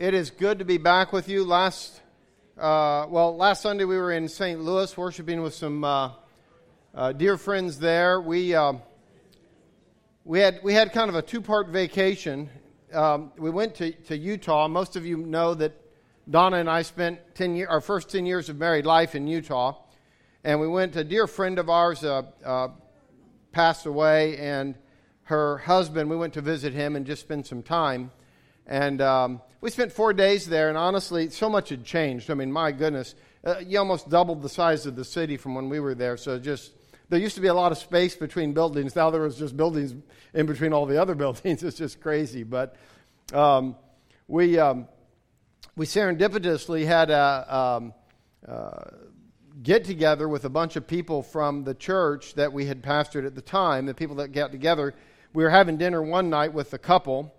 It is good to be back with you. Last, uh, well, last Sunday we were in St. Louis worshiping with some uh, uh, dear friends there. We uh, we had we had kind of a two-part vacation. Um, we went to, to Utah. Most of you know that Donna and I spent ten year, our first ten years of married life in Utah, and we went. To A dear friend of ours uh, uh, passed away, and her husband. We went to visit him and just spend some time. And um, we spent four days there, and honestly, so much had changed. I mean, my goodness, uh, you almost doubled the size of the city from when we were there. So just there used to be a lot of space between buildings. Now there was just buildings in between all the other buildings. It's just crazy. But um, we um, we serendipitously had a um, uh, get together with a bunch of people from the church that we had pastored at the time. The people that got together, we were having dinner one night with a couple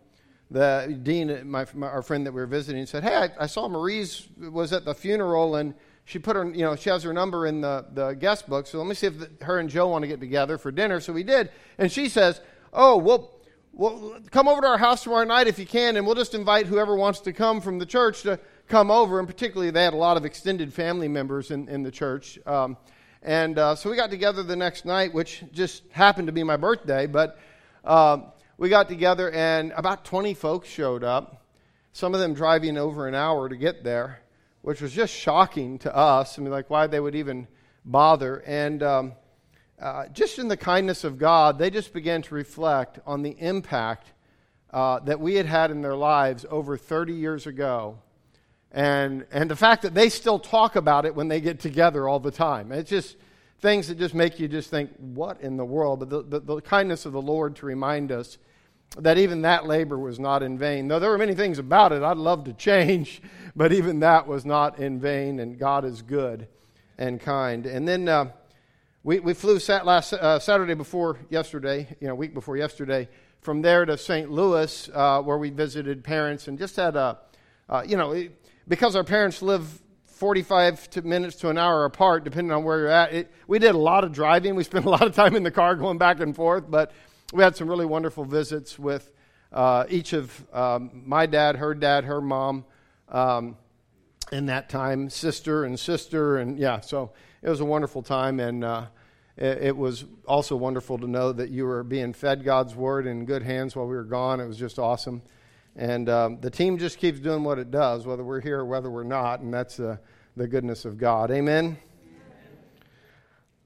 the dean, my, my, our friend that we were visiting, said, "Hey, I, I, saw Marie's was at the funeral, and she put her, you know, she has her number in the, the guest book. So let me see if the, her and Joe want to get together for dinner." So we did, and she says, "Oh, well, well, come over to our house tomorrow night if you can, and we'll just invite whoever wants to come from the church to come over." And particularly, they had a lot of extended family members in, in the church. Um, and uh, so we got together the next night, which just happened to be my birthday, but. Uh, we got together and about 20 folks showed up, some of them driving over an hour to get there, which was just shocking to us. I mean, like, why they would even bother. And um, uh, just in the kindness of God, they just began to reflect on the impact uh, that we had had in their lives over 30 years ago. And, and the fact that they still talk about it when they get together all the time. It's just things that just make you just think, what in the world? But the, the, the kindness of the Lord to remind us that even that labor was not in vain. Though there were many things about it I'd love to change, but even that was not in vain, and God is good and kind. And then uh, we, we flew sat last uh, Saturday before yesterday, you know, week before yesterday, from there to St. Louis, uh, where we visited parents and just had a, uh, you know, because our parents live 45 to minutes to an hour apart, depending on where you're at. It, we did a lot of driving. We spent a lot of time in the car going back and forth, but we had some really wonderful visits with uh, each of um, my dad, her dad, her mom, um, in that time, sister and sister, and yeah, so it was a wonderful time, and uh, it, it, was also wonderful to know that you were being fed God's word in good hands while we were gone. It was just awesome, and um, the team just keeps doing what it does, whether we're here or whether we're not, and that's uh, the goodness of God. Amen.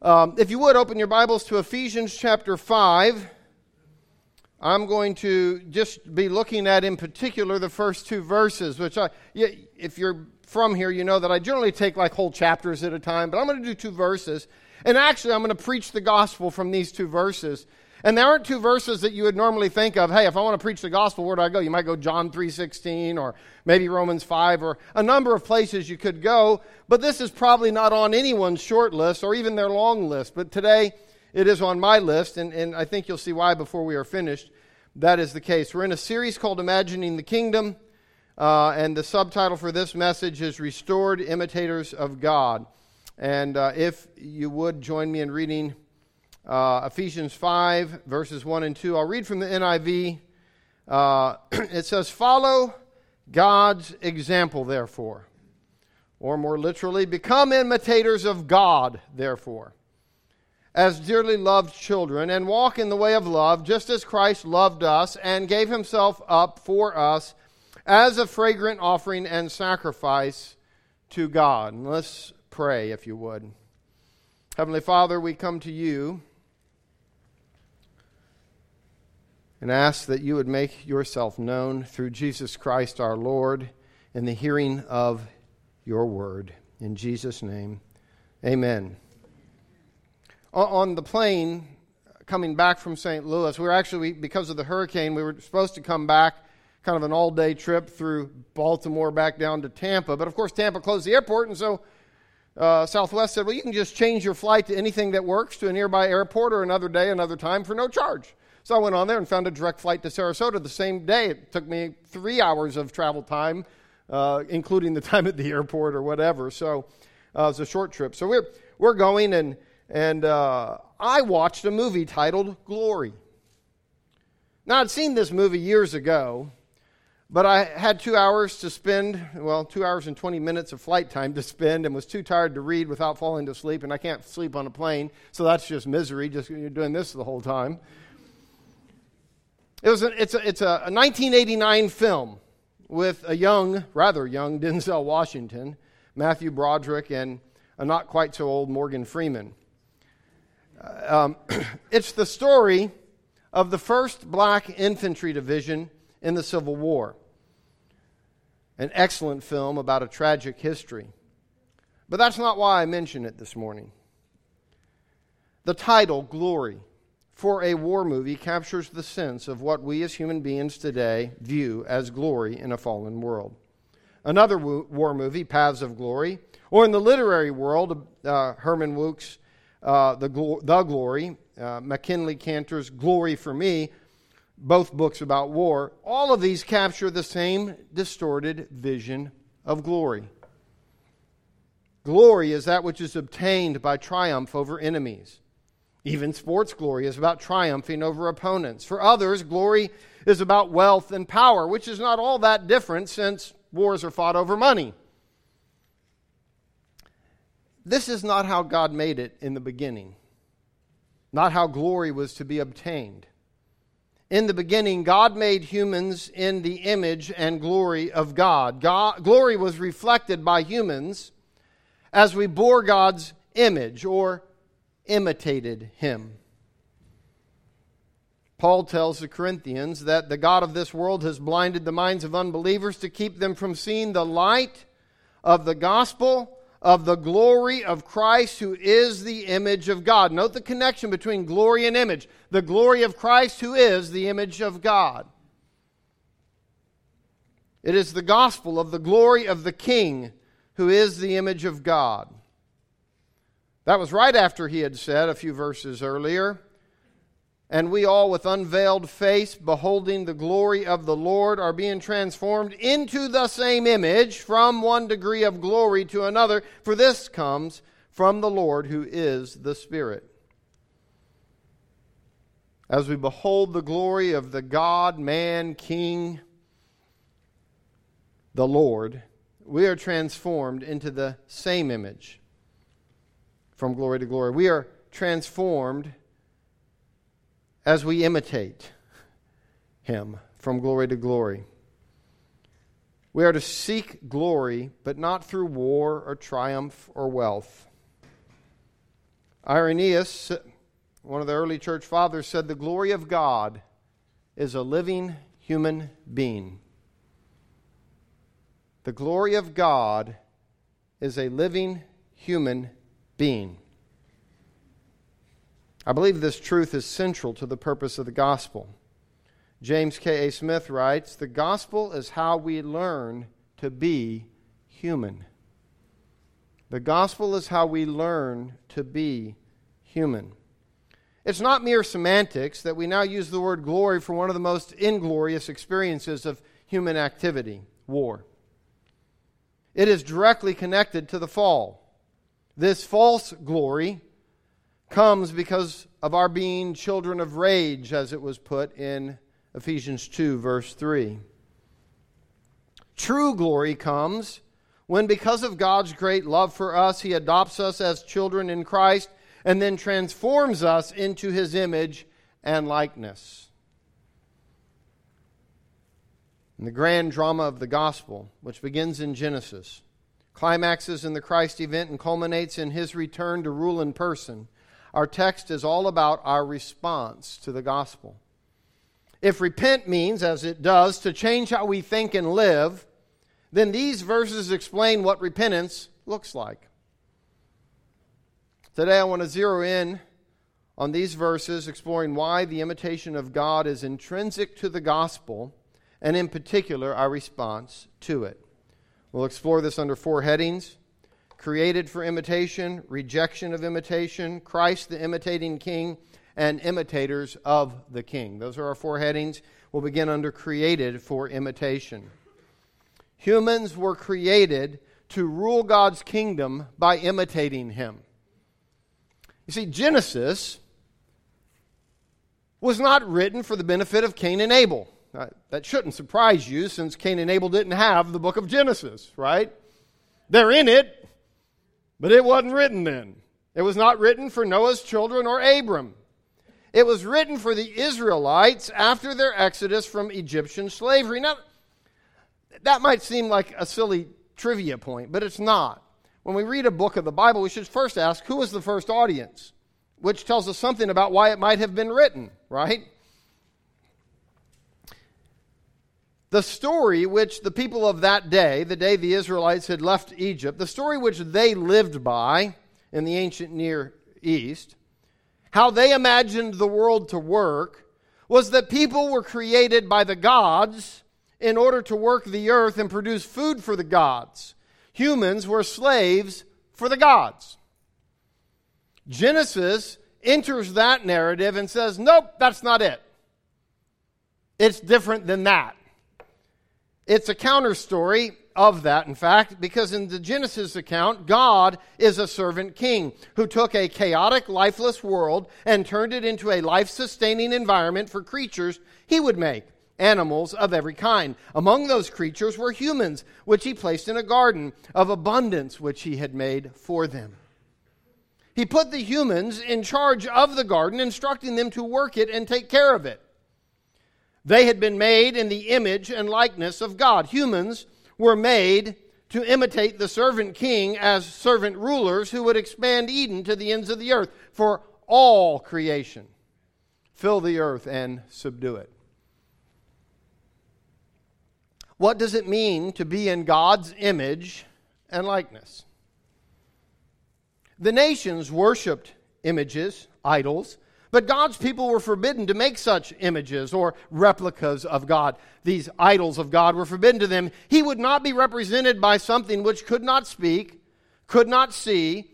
Um, if you would open your Bibles to Ephesians chapter 5. I'm going to just be looking at in particular the first two verses, which I, if you're from here, you know that I generally take like whole chapters at a time, but I'm going to do two verses. And actually, I'm going to preach the gospel from these two verses. And there aren't two verses that you would normally think of. Hey, if I want to preach the gospel, where do I go? You might go John 3:16 or maybe Romans 5 or a number of places you could go, but this is probably not on anyone's short list or even their long list. But today it is on my list, and, and I think you'll see why before we are finished. That is the case. We're in a series called Imagining the Kingdom, uh, and the subtitle for this message is Restored Imitators of God. And uh, if you would join me in reading uh, Ephesians 5, verses 1 and 2, I'll read from the NIV. Uh, it says, Follow God's example, therefore. Or more literally, become imitators of God, therefore as dearly loved children and walk in the way of love, just as Christ loved us and gave himself up for us as a fragrant offering and sacrifice to God. And let's pray, if you would. Heavenly Father, we come to you and ask that you would make yourself known through Jesus Christ our Lord in the hearing of your word. In Jesus' name, amen on the plane coming back from St. Louis, we were actually, because of the hurricane, we were supposed to come back kind of an all day trip through Baltimore back down to Tampa. But of course, Tampa closed the airport, and so uh, Southwest said, well, you can just change your flight to anything that works to a nearby airport or another day, another time for no charge. So I went on there and found a direct flight to Sarasota the same day. It took me three hours of travel time, uh, including the time at the airport or whatever. So uh, it was a short trip. So we're, we're going, and and uh, I watched a movie titled Glory. Now, I'd seen this movie years ago, But I had two hours to spend, well, two hours and 20 minutes of flight time to spend, and was too tired to read without falling to sleep, and I can't sleep on a plane, so that's just misery, just doing this the whole time. It was a, it's, a, it's a, a 1989 film with a young, rather young Denzel Washington, Matthew Broderick, and a not quite so old Morgan Freeman. Uh, um, it's the story of the 1st Black Infantry Division in the Civil War. An excellent film about a tragic history. But that's not why I mention it this morning. The title, Glory, for a war movie captures the sense of what we as human beings today view as glory in a fallen world. Another war movie, Paths of Glory, or in the literary world, uh, Herman Wouk's uh, the, the Glory, uh, MacKinlay Kantor's Glory for Me, both books about war, all of these capture the same distorted vision of glory. Glory is that which is obtained by triumph over enemies. Even sports glory is about triumphing over opponents. For others, glory is about wealth and power, which is not all that different since wars are fought over money. This is not how God made it in the beginning, not how glory was to be obtained. In the beginning, God made humans in the image and glory of God. God. Glory was reflected by humans as we bore God's image or imitated him. Paul tells the Corinthians that the God of this world has blinded the minds of unbelievers to keep them from seeing the light of the gospel of the glory of Christ, who is the image of God. Note the connection between glory and image. The glory of Christ, who is the image of God. It is the gospel of the glory of the King, who is the image of God. That was right after he had said a few verses earlier and we all, with unveiled face, beholding the glory of the Lord, are being transformed into the same image from one degree of glory to another, for this comes from the Lord who is the Spirit. As we behold the glory of the God, man, King, the Lord, we are transformed into the same image from glory to glory. We are transformed as we imitate him from glory to glory. We are to seek glory, but not through war or triumph or wealth. Irenaeus, one of the early church fathers, said the glory of God is a living human being. The glory of God is a living human being. I believe this truth is central to the purpose of the gospel. James K.A. Smith writes The gospel is how we learn to be human. The gospel is how we learn to be human. It's not mere semantics that we now use the word glory for one of the most inglorious experiences of human activity war. It is directly connected to the fall. This false glory comes because of our being children of rage, as it was put in Ephesians 2, verse 3. True glory comes when, because of God's great love for us, He adopts us as children in Christ and then transforms us into His image and likeness. In the grand drama of the gospel, which begins in Genesis, climaxes in the Christ event and culminates in His return to rule in person our text is all about our response to the gospel. If repent means, as it does, to change how we think and live, then these verses explain what repentance looks like. Today I want to zero in on these verses, exploring why the imitation of God is intrinsic to the gospel, and in particular, our response to it. We'll explore this under four headings created for imitation, rejection of imitation, Christ the imitating king, and imitators of the king. Those are our four headings. We'll begin under created for imitation. Humans were created to rule God's kingdom by imitating him. You see, Genesis was not written for the benefit of Cain and Abel. That shouldn't surprise you since Cain and Abel didn't have the book of Genesis, right? They're in it, but it wasn't written then. It was not written for Noah's children or Abram. It was written for the Israelites after their exodus from Egyptian slavery. Now, that might seem like a silly trivia point, but it's not. When we read a book of the Bible, we should first ask who was the first audience, which tells us something about why it might have been written, right? The story which the people of that day, the day the Israelites had left Egypt, the story which they lived by in the ancient Near East, how they imagined the world to work, was that people were created by the gods in order to work the earth and produce food for the gods. Humans were slaves for the gods. Genesis enters that narrative and says, nope, that's not it. It's different than that. It's a counter story of that, in fact, because in the Genesis account, God is a servant king who took a chaotic, lifeless world and turned it into a life sustaining environment for creatures he would make, animals of every kind. Among those creatures were humans, which he placed in a garden of abundance, which he had made for them. He put the humans in charge of the garden, instructing them to work it and take care of it. They had been made in the image and likeness of God. Humans were made to imitate the servant king as servant rulers who would expand Eden to the ends of the earth for all creation. Fill the earth and subdue it. What does it mean to be in God's image and likeness? The nations worshiped images, idols, but God's people were forbidden to make such images or replicas of God. These idols of God were forbidden to them. He would not be represented by something which could not speak, could not see,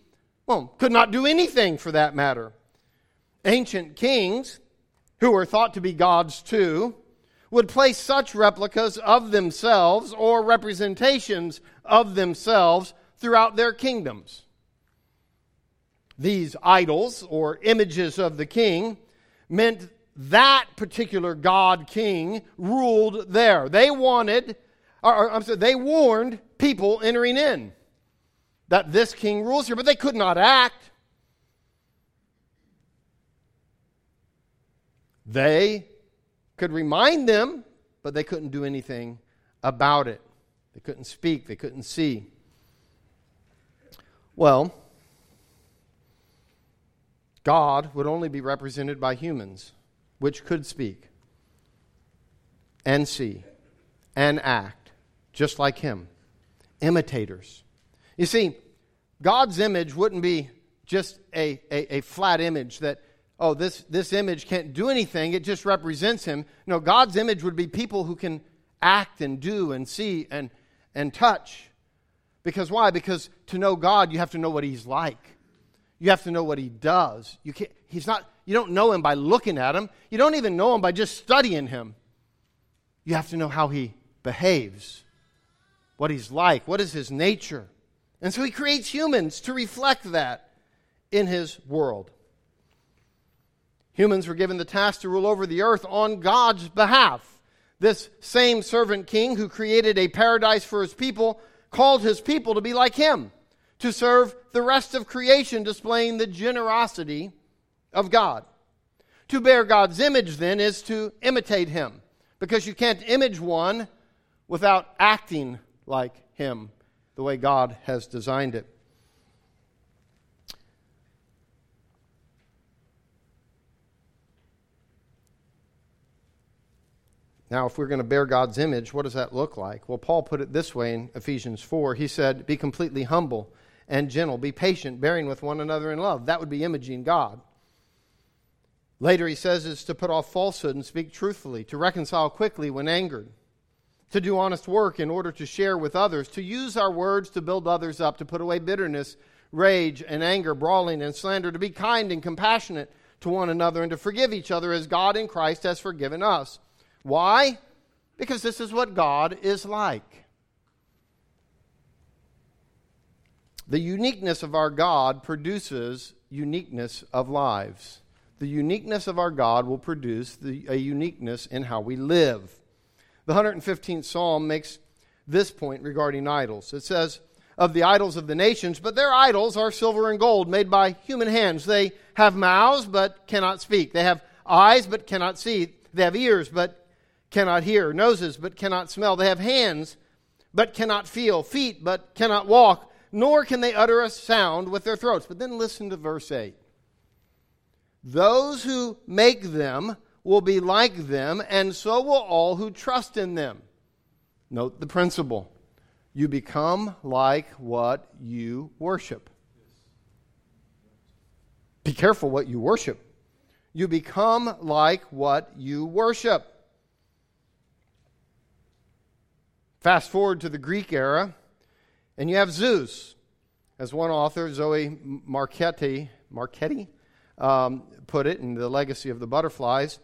well, could not do anything for that matter. Ancient kings, who were thought to be gods too, would place such replicas of themselves or representations of themselves throughout their kingdoms these idols or images of the king meant that particular god king ruled there. They wanted, or, I'm sorry, they warned people entering in that this king rules here, but they could not act. They could remind them, but they couldn't do anything about it. They couldn't speak, they couldn't see. Well, God would only be represented by humans, which could speak and see and act just like Him. Imitators. You see, God's image wouldn't be just a, a, a, flat image that, oh, this, this image can't do anything, it just represents Him. No, God's image would be people who can act and do and see and, and touch. Because why? Because to know God, you have to know what He's like. You have to know what he does. You can't, he's not, you don't know him by looking at him. You don't even know him by just studying him. You have to know how he behaves, what he's like, what is his nature. And so he creates humans to reflect that in his world. Humans were given the task to rule over the earth on God's behalf. This same servant king who created a paradise for his people called his people to be like him to serve the rest of creation, displaying the generosity of God. To bear God's image, then, is to imitate Him, because you can't image one without acting like Him, the way God has designed it. Now, if we're going to bear God's image, what does that look like? Well, Paul put it this way in Ephesians 4. He said, Be completely humble and gentle. Be patient, bearing with one another in love. That would be imaging God. Later, he says, is to put off falsehood and speak truthfully, to reconcile quickly when angered, to do honest work in order to share with others, to use our words to build others up, to put away bitterness, rage, and anger, brawling, and slander, to be kind and compassionate to one another, and to forgive each other as God in Christ has forgiven us. Why? Because this is what God is like. The uniqueness of our God produces uniqueness of lives. The uniqueness of our God will produce the, a uniqueness in how we live. The 115th Psalm makes this point regarding idols. It says, Of the idols of the nations, but their idols are silver and gold made by human hands. They have mouths, but cannot speak. They have eyes, but cannot see. They have ears, but cannot hear. Noses, but cannot smell. They have hands, but cannot feel. Feet, but cannot walk. Nor can they utter a sound with their throats. But then listen to verse 8. Those who make them will be like them, and so will all who trust in them. Note the principle. You become like what you worship. Be careful what you worship. You become like what you worship. Fast forward to the Greek era, and you have Zeus. As one author, Zoe Marchetti, Marchetti um, put it in The Legacy of the Butterflies,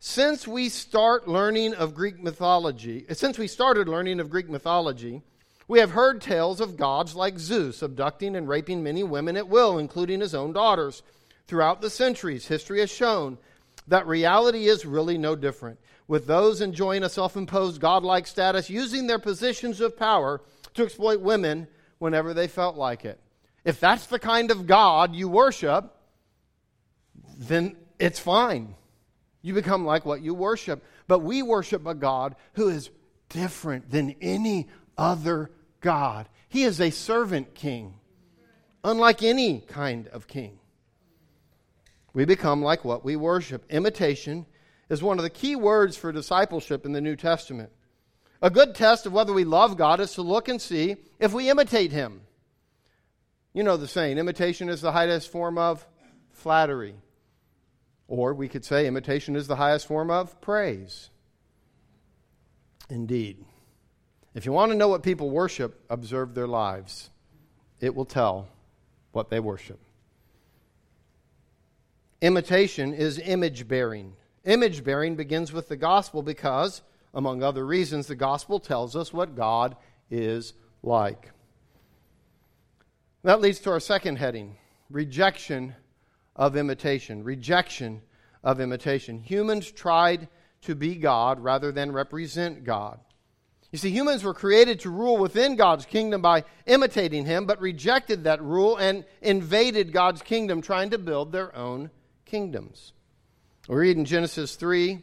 since we start learning of Greek mythology, since we started learning of Greek mythology, we have heard tales of gods like Zeus abducting and raping many women at will, including his own daughters. Throughout the centuries, history has shown that reality is really no different, with those enjoying a self imposed godlike status using their positions of power to exploit women whenever they felt like it. If that's the kind of God you worship, then it's fine. You become like what you worship. But we worship a God who is different than any other God. He is a servant king, unlike any kind of king. We become like what we worship. Imitation is one of the key words for discipleship in the New Testament. A good test of whether we love God is to look and see if we imitate Him. You know the saying imitation is the highest form of flattery. Or we could say imitation is the highest form of praise. Indeed. If you want to know what people worship, observe their lives. It will tell what they worship. Imitation is image bearing. Image bearing begins with the gospel because, among other reasons, the gospel tells us what God is like. That leads to our second heading rejection of imitation, rejection of imitation. Humans tried to be God rather than represent God. You see, humans were created to rule within God's kingdom by imitating Him, but rejected that rule and invaded God's kingdom, trying to build their own kingdoms. We read in Genesis 3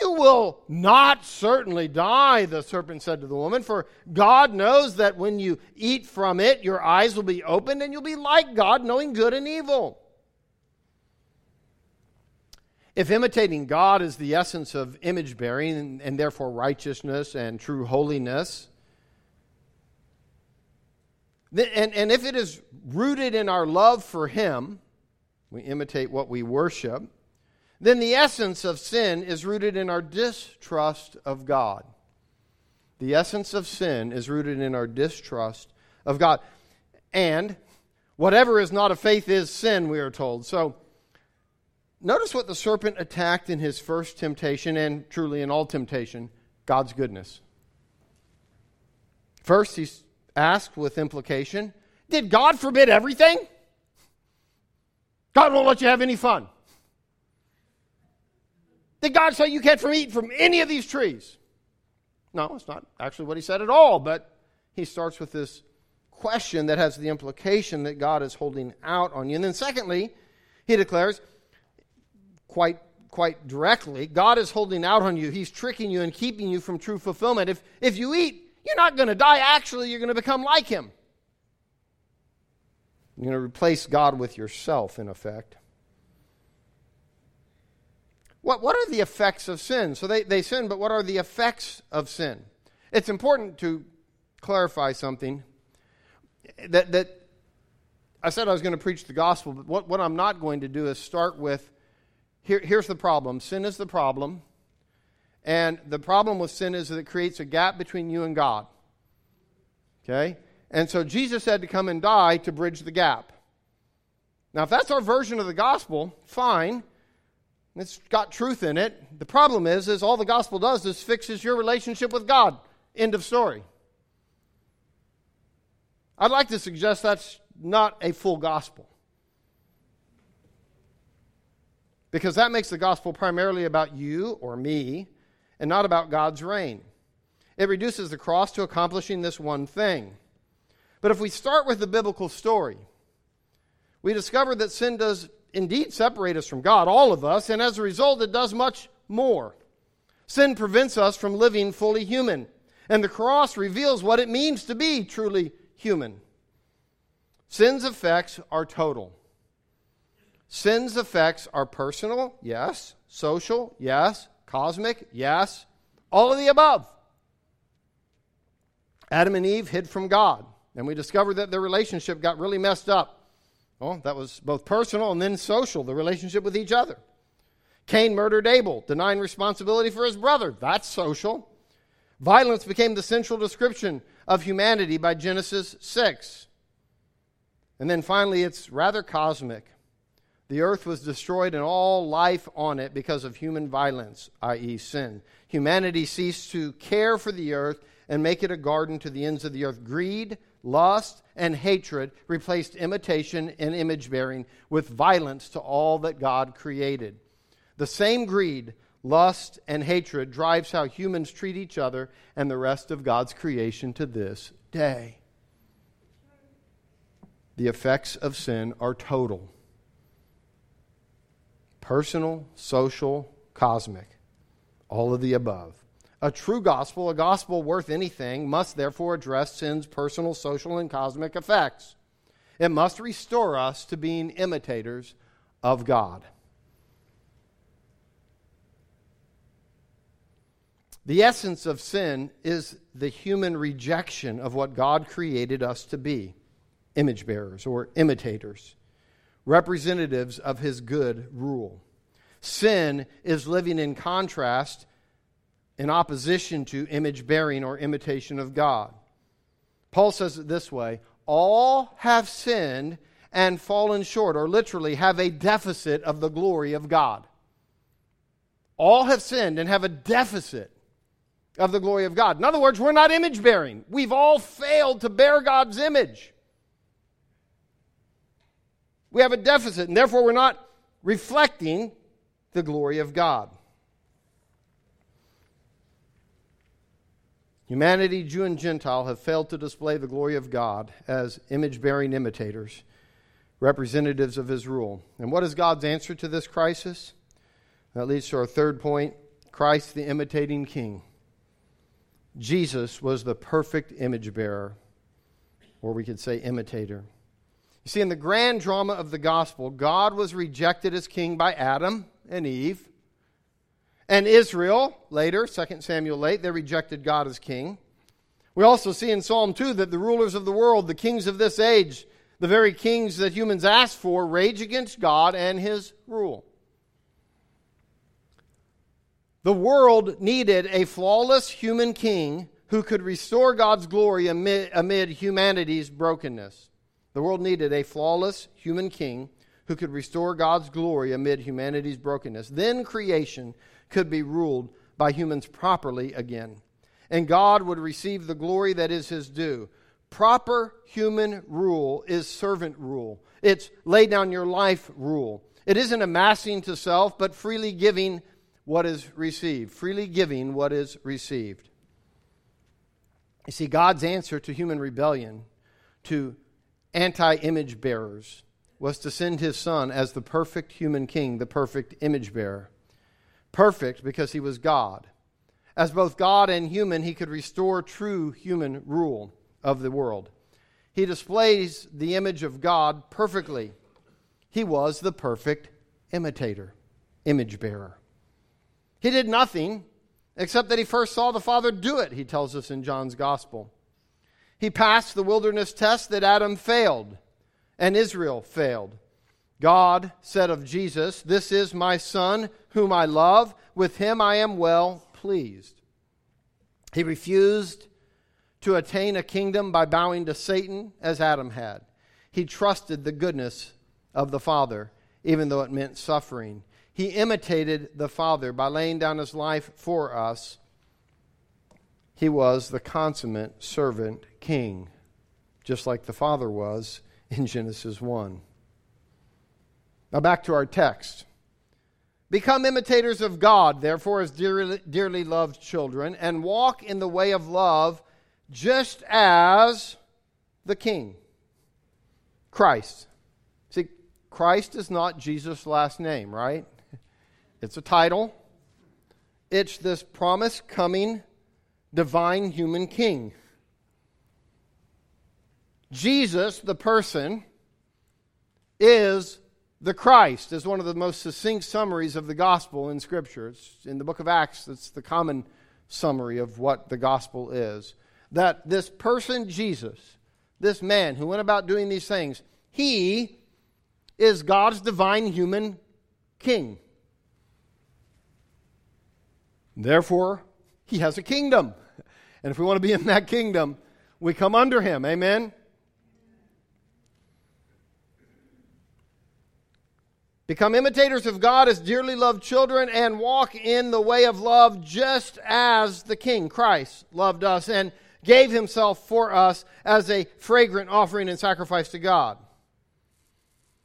You will not certainly die, the serpent said to the woman, for God knows that when you eat from it, your eyes will be opened, and you'll be like God, knowing good and evil. If imitating God is the essence of image bearing and, and, therefore righteousness and true holiness, and, and if it is rooted in our love for Him, we imitate what we worship, then the essence of sin is rooted in our distrust of God. The essence of sin is rooted in our distrust of God. And whatever is not of faith is sin, we are told. So, Notice what the serpent attacked in his first temptation and truly in all temptation God's goodness. First, he asked with implication Did God forbid everything? God won't let you have any fun. Did God say you can't from eat from any of these trees? No, it's not actually what he said at all, but he starts with this question that has the implication that God is holding out on you. And then, secondly, he declares, quite quite directly. God is holding out on you. He's tricking you and keeping you from true fulfillment. If if you eat, you're not going to die. Actually, you're going to become like him. You're going to replace God with yourself, in effect. What, what are the effects of sin? So they, they sin, but what are the effects of sin? It's important to clarify something that, that I said I was going to preach the gospel, but what, what I'm not going to do is start with here, here's the problem sin is the problem. And the problem with sin is that it creates a gap between you and God. Okay? And so Jesus had to come and die to bridge the gap. Now, if that's our version of the gospel, fine. It's got truth in it. The problem is, is all the gospel does is fixes your relationship with God. End of story. I'd like to suggest that's not a full gospel. Because that makes the gospel primarily about you or me and not about God's reign. It reduces the cross to accomplishing this one thing. But if we start with the biblical story, we discover that sin does indeed separate us from God, all of us, and as a result, it does much more. Sin prevents us from living fully human, and the cross reveals what it means to be truly human. Sin's effects are total. Sin's effects are personal, yes. Social, yes. Cosmic, yes. All of the above. Adam and Eve hid from God, and we discovered that their relationship got really messed up. Well, that was both personal and then social, the relationship with each other. Cain murdered Abel, denying responsibility for his brother. That's social. Violence became the central description of humanity by Genesis 6. And then finally, it's rather cosmic. The earth was destroyed and all life on it because of human violence, i.e., sin. Humanity ceased to care for the earth and make it a garden to the ends of the earth. Greed, lust, and hatred replaced imitation and image bearing with violence to all that God created. The same greed, lust, and hatred drives how humans treat each other and the rest of God's creation to this day. The effects of sin are total personal, social, cosmic, all of the above. A true gospel, a gospel worth anything, must therefore address sin's personal, social, and cosmic effects. It must restore us to being imitators of God. The essence of sin is the human rejection of what God created us to be image bearers or imitators representatives of his good rule. Sin is living in contrast, in opposition to image bearing or imitation of God. Paul says it this way all have sinned and fallen short, or literally have a deficit of the glory of God. All have sinned and have a deficit of the glory of God. In other words, we're not image bearing. We've all failed to bear God's image. We have a deficit, and therefore we're not reflecting the glory of God. Humanity, Jew and Gentile, have failed to display the glory of God as image bearing imitators, representatives of His rule. And what is God's answer to this crisis? That leads to our third point Christ, the imitating king. Jesus was the perfect image bearer, or we could say imitator. You see, in the grand drama of the gospel, God was rejected as king by Adam and Eve. And Israel, later, 2 Samuel 8, they rejected God as king. We also see in Psalm 2 that the rulers of the world, the kings of this age, the very kings that humans ask for, rage against God and his rule. The world needed a flawless human king who could restore God's glory amid, amid humanity's brokenness. The world needed a flawless human king who could restore God's glory amid humanity's brokenness. Then creation could be ruled by humans properly again. And God would receive the glory that is his due. Proper human rule is servant rule, it's lay down your life rule. It isn't amassing to self, but freely giving what is received. Freely giving what is received. You see, God's answer to human rebellion, to anti image bearers was to send his son as the perfect human king, the perfect image bearer. Perfect because he was God. As both God and human, he could restore true human rule of the world. He displays the image of God perfectly. He was the perfect imitator, image bearer. He did nothing except that he first saw the Father do it, he tells us in John's Gospel. He passed the wilderness test that Adam failed and Israel failed. God said of Jesus, This is my Son, whom I love. With him I am well pleased. He refused to attain a kingdom by bowing to Satan as Adam had. He trusted the goodness of the Father, even though it meant suffering. He imitated the Father by laying down his life for us. He was the consummate servant king, just like the Father was in Genesis 1. Now back to our text. Become imitators of God, therefore, as dearly, dearly loved children, and walk in the way of love, just as the King, Christ. See, Christ is not Jesus' last name, right? It's a title. It's this promise coming divine human king. Jesus, the person, is the Christ, is one of the most succinct summaries of the gospel in Scripture. It's in the book of Acts, it's the common summary of what the gospel is. That this person, Jesus, this man who went about doing these things, he is God's divine human king. Therefore, he has a kingdom. And if we want to be in that kingdom, we come under him. Amen? Become imitators of God as dearly loved children and walk in the way of love just as the King, Christ, loved us and gave himself for us as a fragrant offering and sacrifice to God.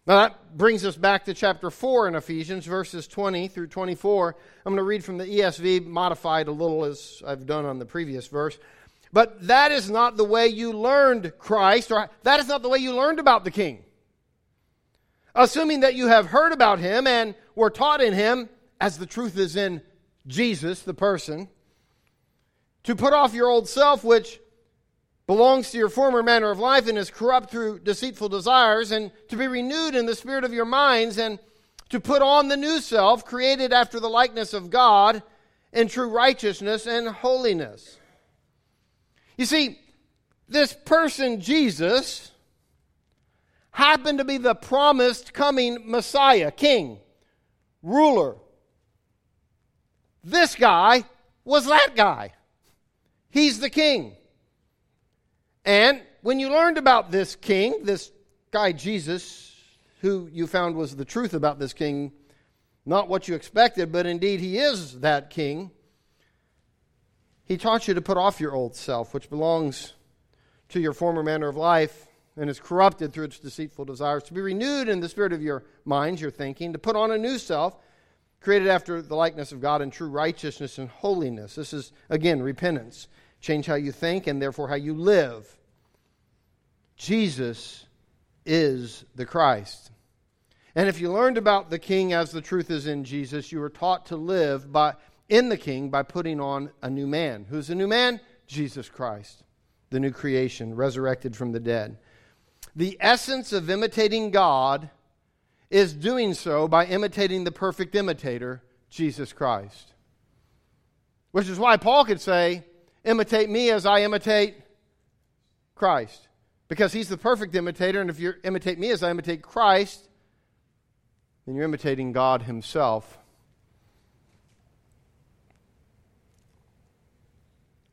Now that brings us back to chapter 4 in Ephesians, verses 20 through 24. I'm going to read from the ESV, modified a little as I've done on the previous verse. But that is not the way you learned Christ, or that is not the way you learned about the King. Assuming that you have heard about him and were taught in him, as the truth is in Jesus, the person, to put off your old self, which belongs to your former manner of life and is corrupt through deceitful desires, and to be renewed in the spirit of your minds, and to put on the new self, created after the likeness of God in true righteousness and holiness. You see, this person, Jesus, happened to be the promised coming Messiah, king, ruler. This guy was that guy. He's the king. And when you learned about this king, this guy Jesus, who you found was the truth about this king, not what you expected, but indeed he is that king, he taught you to put off your old self, which belongs to your former manner of life and is corrupted through its deceitful desires, to be renewed in the spirit of your minds, your thinking, to put on a new self, created after the likeness of God in true righteousness and holiness. This is, again, repentance change how you think, and therefore how you live. Jesus is the Christ. And if you learned about the King as the truth is in Jesus, you were taught to live by, in the King by putting on a new man. Who's the new man? Jesus Christ, the new creation, resurrected from the dead. The essence of imitating God is doing so by imitating the perfect imitator, Jesus Christ. Which is why Paul could say, Imitate me as I imitate Christ. Because he's the perfect imitator, and if you imitate me as I imitate Christ, then you're imitating God himself.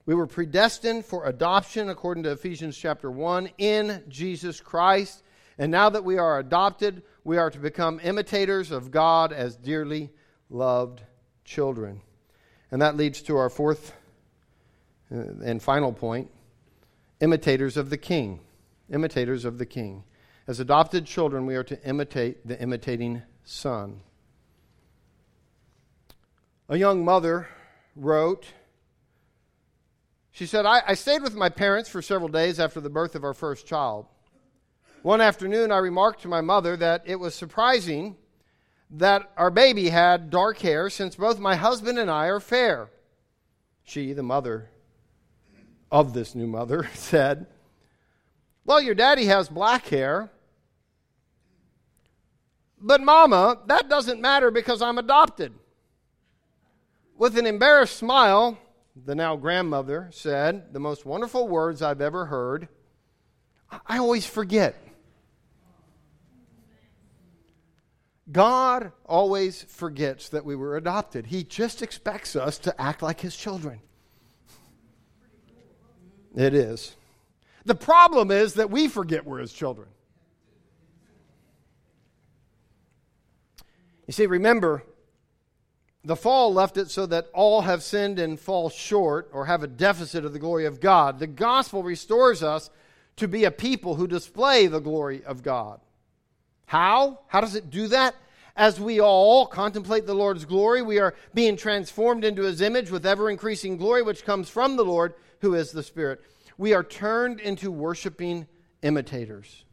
We were predestined for adoption according to Ephesians chapter 1 in Jesus Christ. And now that we are adopted, we are to become imitators of God as dearly loved children. And that leads to our fourth uh, and final point imitators of the king. Imitators of the king. As adopted children, we are to imitate the imitating son. A young mother wrote, she said, I, I, stayed with my parents for several days after the birth of our first child. One afternoon, I remarked to my mother that it was surprising that our baby had dark hair since both my husband and I are fair. She, the mother, of this new mother said, Well, your daddy has black hair. But, Mama, that doesn't matter because I'm adopted. With an embarrassed smile, the now grandmother said the most wonderful words I've ever heard. I always forget. God always forgets that we were adopted. He just expects us to act like his children. It is. The problem is that we forget we're his children. You see, remember, the fall left it so that all have sinned and fall short or have a deficit of the glory of God. The gospel restores us to be a people who display the glory of God. How? How does it do that? As we all contemplate the Lord's glory, we are being transformed into his image with ever increasing glory, which comes from the Lord, who is the Spirit. We are turned into worshiping imitators.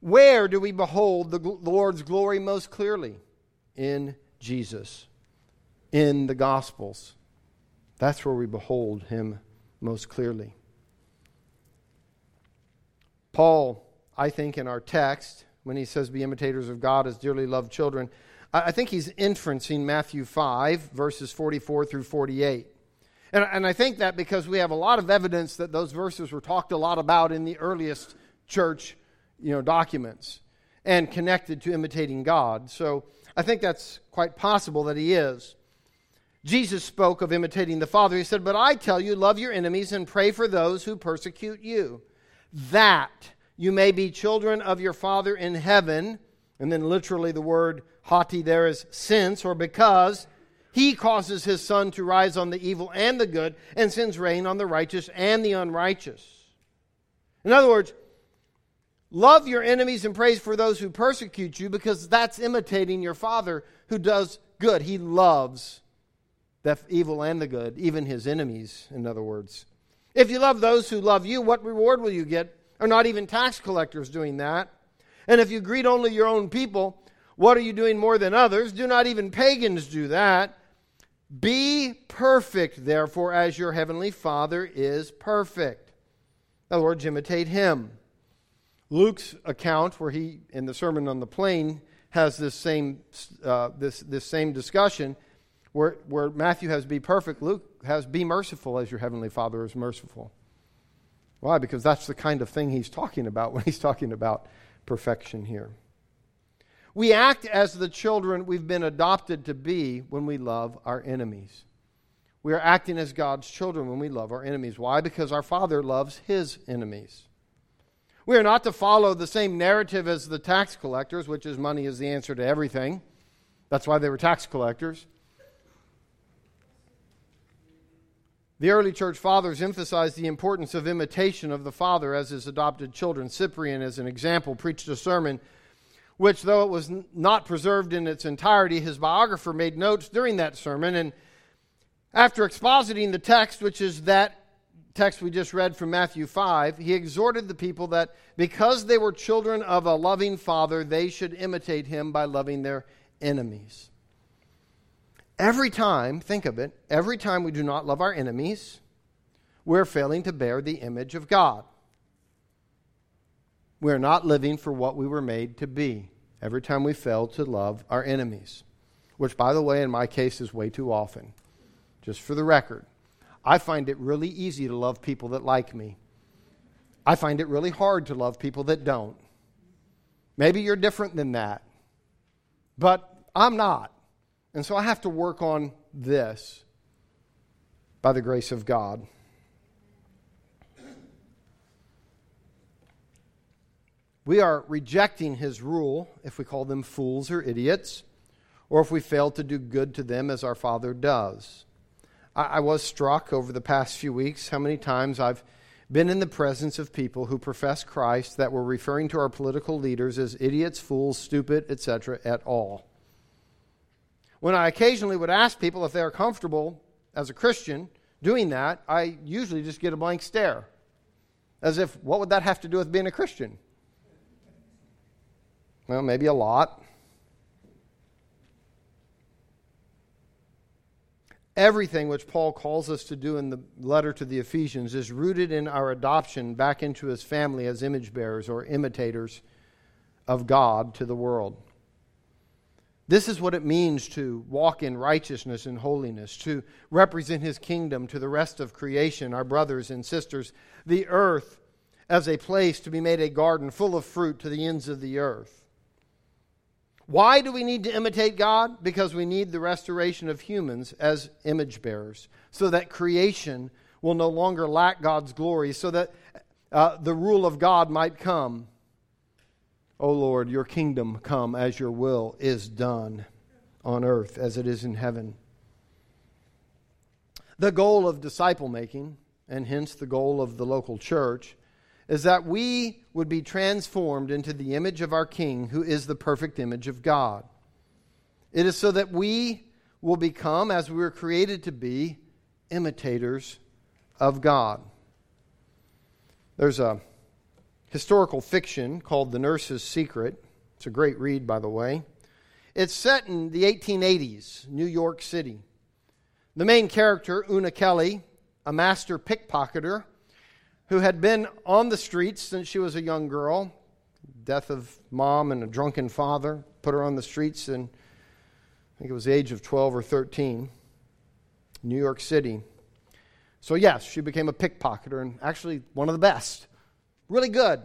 Where do we behold the, Lord's glory most clearly? In Jesus, in the Gospels. That's where we behold him most clearly. Paul, I think, in our text, when he says, Be imitators of God as dearly loved children, I think he's inferencing Matthew 5, verses 44 through 48. And, and I think that because we have a lot of evidence that those verses were talked a lot about in the earliest church you know, documents and connected to imitating God. So I think that's quite possible that he is. Jesus spoke of imitating the Father. He said, But I tell you, love your enemies and pray for those who persecute you, that you may be children of your Father in heaven. And then literally the word hoti there is since or because he causes his sun to rise on the evil and the good and sends rain on the righteous and the unrighteous. In other words, love your enemies and praise for those who persecute you because that's imitating your Father who does good. He loves the evil and the good, even his enemies, in other words. If you love those who love you, what reward will you get? Are not even tax collectors doing that? And if you greet only your own people, what are you doing more than others? Do not even pagans do that? Be perfect, therefore, as your heavenly Father is perfect. In other words, imitate him. Luke's account, where he, in the Sermon on the Plain, has this same, uh, this, this same discussion, where, where Matthew has be perfect, Luke has be merciful as your heavenly Father is merciful. Why? Because that's the kind of thing he's talking about when he's talking about perfection here. We act as the children we've been adopted to be when we love our enemies. We are acting as God's children when we love our enemies. Why? Because our Father loves his enemies. We are not to follow the same narrative as the tax collectors, which is money is the answer to everything. That's why they were tax collectors. The early church fathers emphasized the importance of imitation of the Father as his adopted children. Cyprian, as an example, preached a sermon which, though it was not preserved in its entirety, his biographer made notes during that sermon. And after expositing the text, which is that text we just read from Matthew 5, he exhorted the people that because they were children of a loving Father, they should imitate him by loving their enemies. Every time, think of it, every time we do not love our enemies, we're failing to bear the image of God. We're not living for what we were made to be every time we fail to love our enemies, which, by the way, in my case is way too often. Just for the record, I find it really easy to love people that like me. I find it really hard to love people that don't. Maybe you're different than that, but I'm not. And so I have to work on this by the grace of God. We are rejecting his rule if we call them fools or idiots, or if we fail to do good to them as our Father does. I, I was struck over the past few weeks how many times I've been in the presence of people who profess Christ that were referring to our political leaders as idiots, fools, stupid, etc., at all. When I occasionally would ask people if they are comfortable as a Christian doing that, I usually just get a blank stare. As if, what would that have to do with being a Christian? Well, maybe a lot. Everything which Paul calls us to do in the letter to the Ephesians is rooted in our adoption back into his family as image bearers or imitators of God to the world. This is what it means to walk in righteousness and holiness, to represent his kingdom to the rest of creation, our brothers and sisters, the earth as a place to be made a garden full of fruit to the ends of the earth. Why do we need to imitate God? Because we need the restoration of humans as image bearers, so that creation will no longer lack God's glory, so that uh, the rule of God might come O Lord, your kingdom come as your will is done on earth as it is in heaven. The goal of disciple making, and hence the goal of the local church, is that we would be transformed into the image of our King, who is the perfect image of God. It is so that we will become, as we were created to be, imitators of God. There's a historical fiction called The Nurse's Secret. It's a great read, by the way. It's set in the 1880s, New York City. The main character, Una Kelly, a master pickpocketer who had been on the streets since she was a young girl, death of mom and a drunken father put her on the streets and I think it was the age of 12 or 13, New York City. So, yes, she became a pickpocketer and actually one of the best. Really good,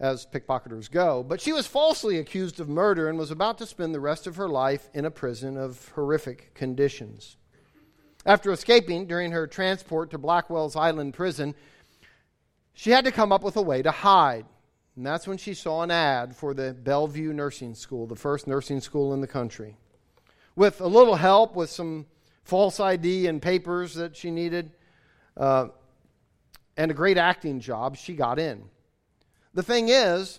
as pickpocketers go. But she was falsely accused of murder and was about to spend the rest of her life in a prison of horrific conditions. After escaping during her transport to Blackwell's Island prison, she had to come up with a way to hide. And that's when she saw an ad for the Bellevue Nursing School, the first nursing school in the country with a little help with some false ID and papers that she needed, uh, and a great acting job, she got in. The thing is,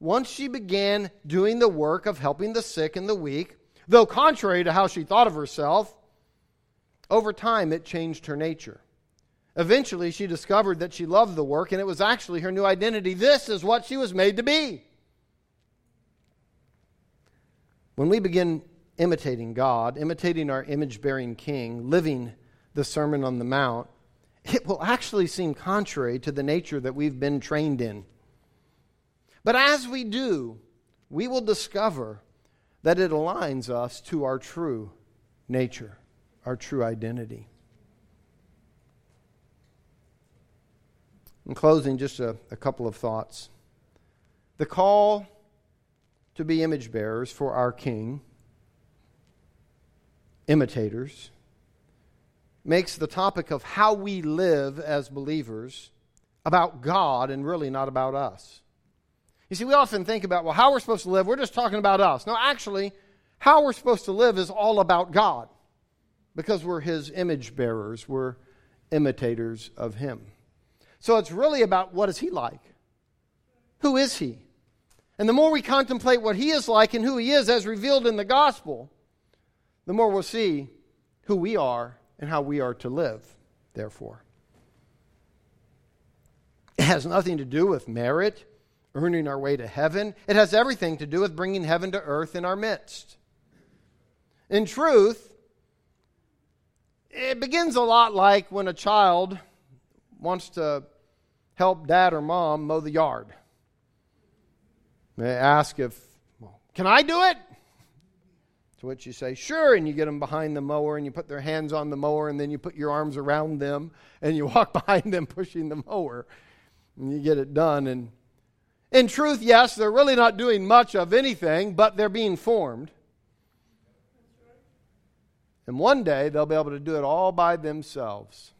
once she began doing the work of helping the sick and the weak, though contrary to how she thought of herself, over time it changed her nature. Eventually, she discovered that she loved the work, and it was actually her new identity. This is what she was made to be. When we begin imitating God, imitating our image bearing King, living the Sermon on the Mount, it will actually seem contrary to the nature that we've been trained in. But as we do, we will discover that it aligns us to our true nature, our true identity. In closing, just a, a couple of thoughts. The call to be image bearers for our King imitators, makes the topic of how we live as believers about God and really not about us. You see, we often think about, well, how we're supposed to live, we're just talking about us. No, actually, how we're supposed to live is all about God because we're His image bearers, we're imitators of Him. So it's really about what is He like? Who is He? And the more we contemplate what He is like and who He is as revealed in the gospel, the more we'll see who we are and how we are to live, therefore. It has nothing to do with merit, earning our way to heaven. It has everything to do with bringing heaven to earth in our midst. In truth, it begins a lot like when a child wants to help dad or mom mow the yard. They ask if, well, can I do it? To which you say, sure, and you get them behind the mower and you put their hands on the mower and then you put your arms around them and you walk behind them pushing the mower and you get it done. And in truth, yes, they're really not doing much of anything, but they're being formed. And one day they'll be able to do it all by themselves.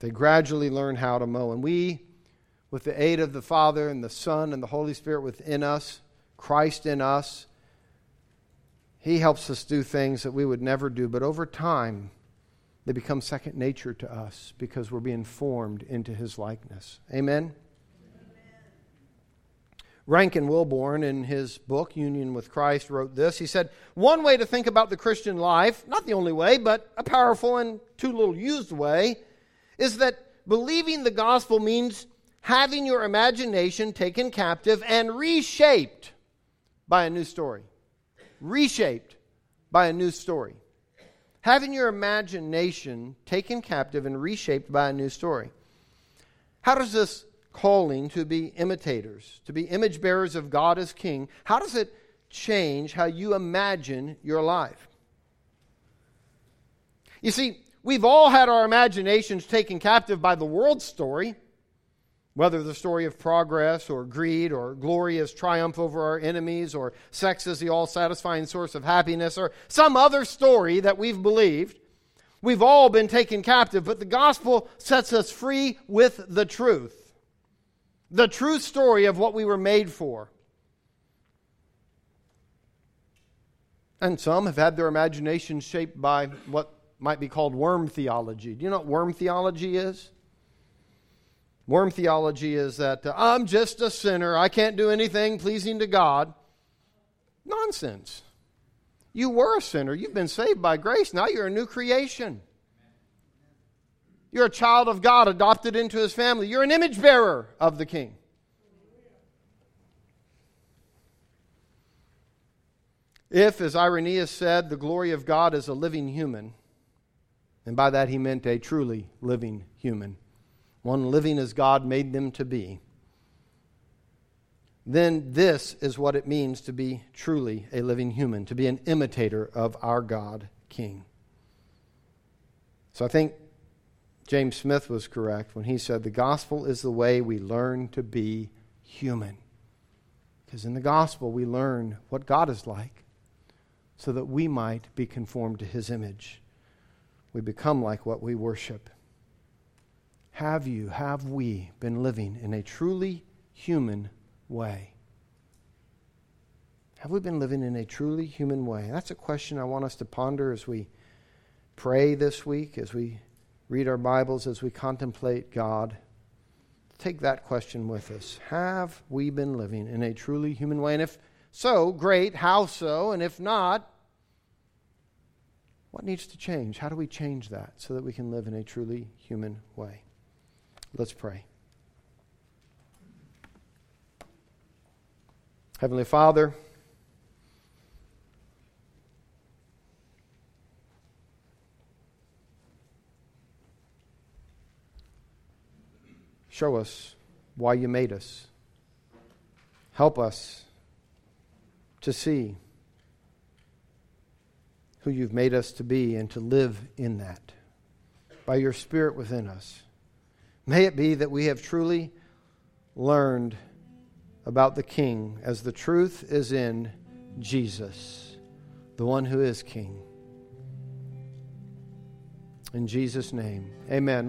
They gradually learn how to mow. And we, with the aid of the Father and the Son and the Holy Spirit within us, Christ in us, He helps us do things that we would never do. But over time, they become second nature to us because we're being formed into His likeness. Amen? Rankin Wilbourne, in his book, Union with Christ, wrote this. He said, One way to think about the Christian life, not the only way, but a powerful and too little used way, is that believing the gospel means having your imagination taken captive and reshaped by a new story, reshaped by a new story. Having your imagination taken captive and reshaped by a new story. How does this calling to be imitators, to be image bearers of God as King, how does it change how you imagine your life? You see, we've all had our imaginations taken captive by the world story whether the story of progress or greed or glory as triumph over our enemies or sex as the all satisfying source of happiness or some other story that we've believed, we've all been taken captive, but the gospel sets us free with the truth. the true story of what we were made for. And some have had their imaginations shaped by what might be called worm theology. Do you know what worm theology is? Worm theology is that uh, I'm just a sinner. I can't do anything pleasing to God. Nonsense. You were a sinner. You've been saved by grace. Now you're a new creation. You're a child of God, adopted into his family. You're an image bearer of the King. If, as Irenaeus said, the glory of God is a living human, and by that he meant a truly living human, one living as God made them to be, then this is what it means to be truly a living human, to be an imitator of our God King. So I think James Smith was correct when he said the gospel is the way we learn to be human. Because in the gospel, we learn what God is like so that we might be conformed to his image. We become like what we worship. Have you, have we been living in a truly human way? Have we been living in a truly human way? That's a question I want us to ponder as we pray this week, as we read our Bibles, as we contemplate God. Take that question with us. Have we been living in a truly human way? And if so, great. How so? And if not, what needs to change? How do we change that so that we can live in a truly human way? Let's pray. Heavenly Father, show us why you made us. Help us to see who you've made us to be and to live in that by your Spirit within us. May it be that we have truly learned about the King as the truth is in Jesus, the one who is King. In Jesus' name, amen.